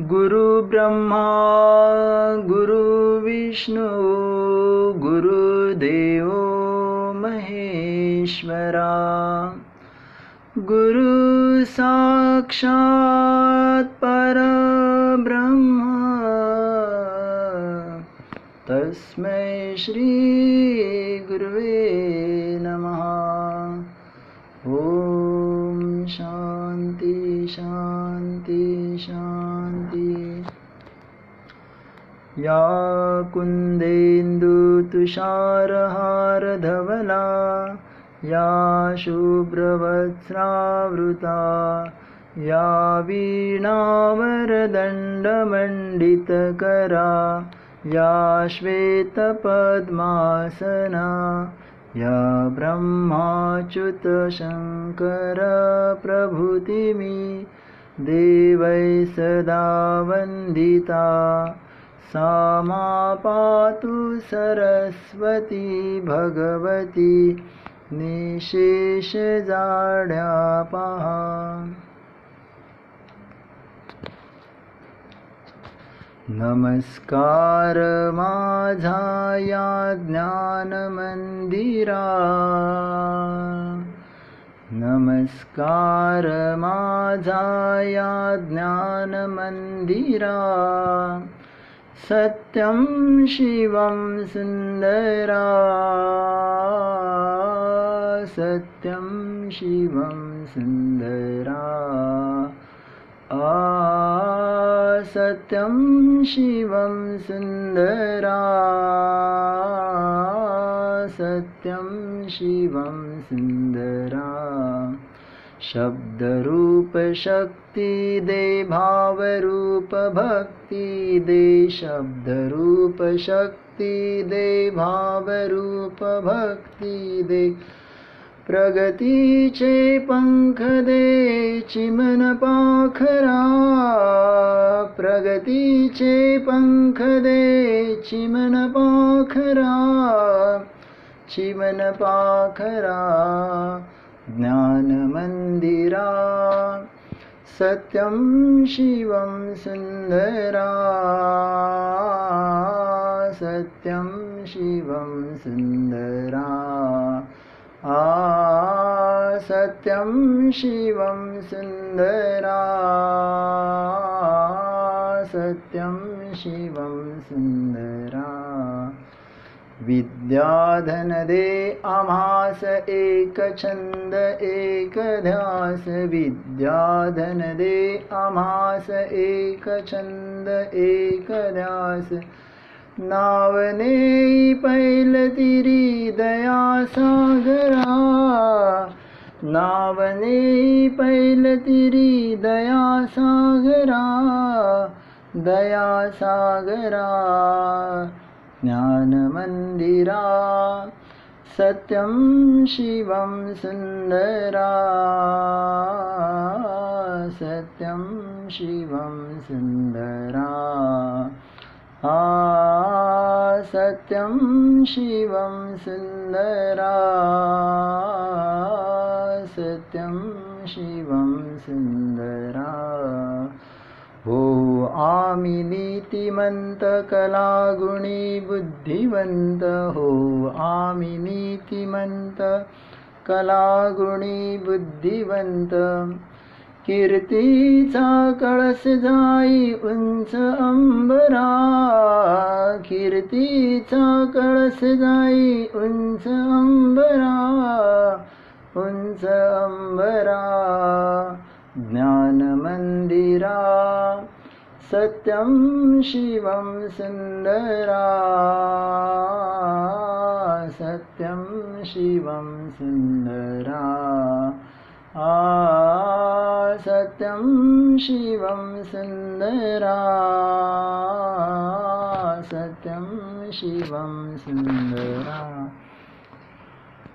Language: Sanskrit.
गुरुब्रह्मा गुरुविष्णु गुरुदेवो महेश्वरा। गुरुसाक्षात् परब्रह्म तस्मै श्रीगुरुवे या कुन्देन्दुतुषारहारधवला या शुभ्रवत्स्रावृता या वीणावरदण्डमण्डितकरा या श्वेतपद्मासना या ब्रह्माच्युतशङ्करप्रभृतिमि देवै सदा वन्दिता सा मा पातु सरस्वती भगवती निशेषजाड्यापः नमस्कार माझा ज्ञानमन्दिरा। नमस्कार माझा ज्ञानमन्दिरा सत्यं शिवं सुन्दरा। सत्यं शिवं सुन्दरा। सत्यं शिवं सुन्दरा। सत्यं शिवं सुन्दरा शब्दरूपशक्तिदे भावरूपभक्तिदे शब्दरूपशक्तिदे भावरूपभक्तिदे प्रगति चे पंखदे चिमन पाखरा प्रगति चे पंखदे चिमन पाखरा चिमन पाखरा ज्ञानमन्दिरा। सत्यं शिवं सुन्दरा। सत्यं शिवं सुन्दरा। सत्यं शिवं सुन्दरा। सत्यं शिवं सुन्दरा विद्याधनदे अमास एकछन्द एकध्यास विद्याधनदे अमास एकछन्द एकध्यास। नावने पैलतिरी दया सागरा। नावने पैलतिरी दया सागरा। दया सागरा ज्ञानमन्दिरा। सत्यं शिवं सुन्दरा। सत्यं शिवं सुन्दरा। सत्यं शिवं सुन्दरा। सत्यं शिवं सुन्दरा आमिनीतिमन्तकलागुणी बुद्धिवंत हो। आमिनीतिमन्त कलागुणी बुद्धिवंत कीर्तीचा कळस जाई उंच अंबरा। कीर्तीचा कळस जाई उंच अंबरा। उंच अंबरा। सत्यं शिवं सुन्दरा। सत्यं शिवं सुन्दरा। सत्यं शिवं सुन्दरा। सत्यं शिवं सुन्दरा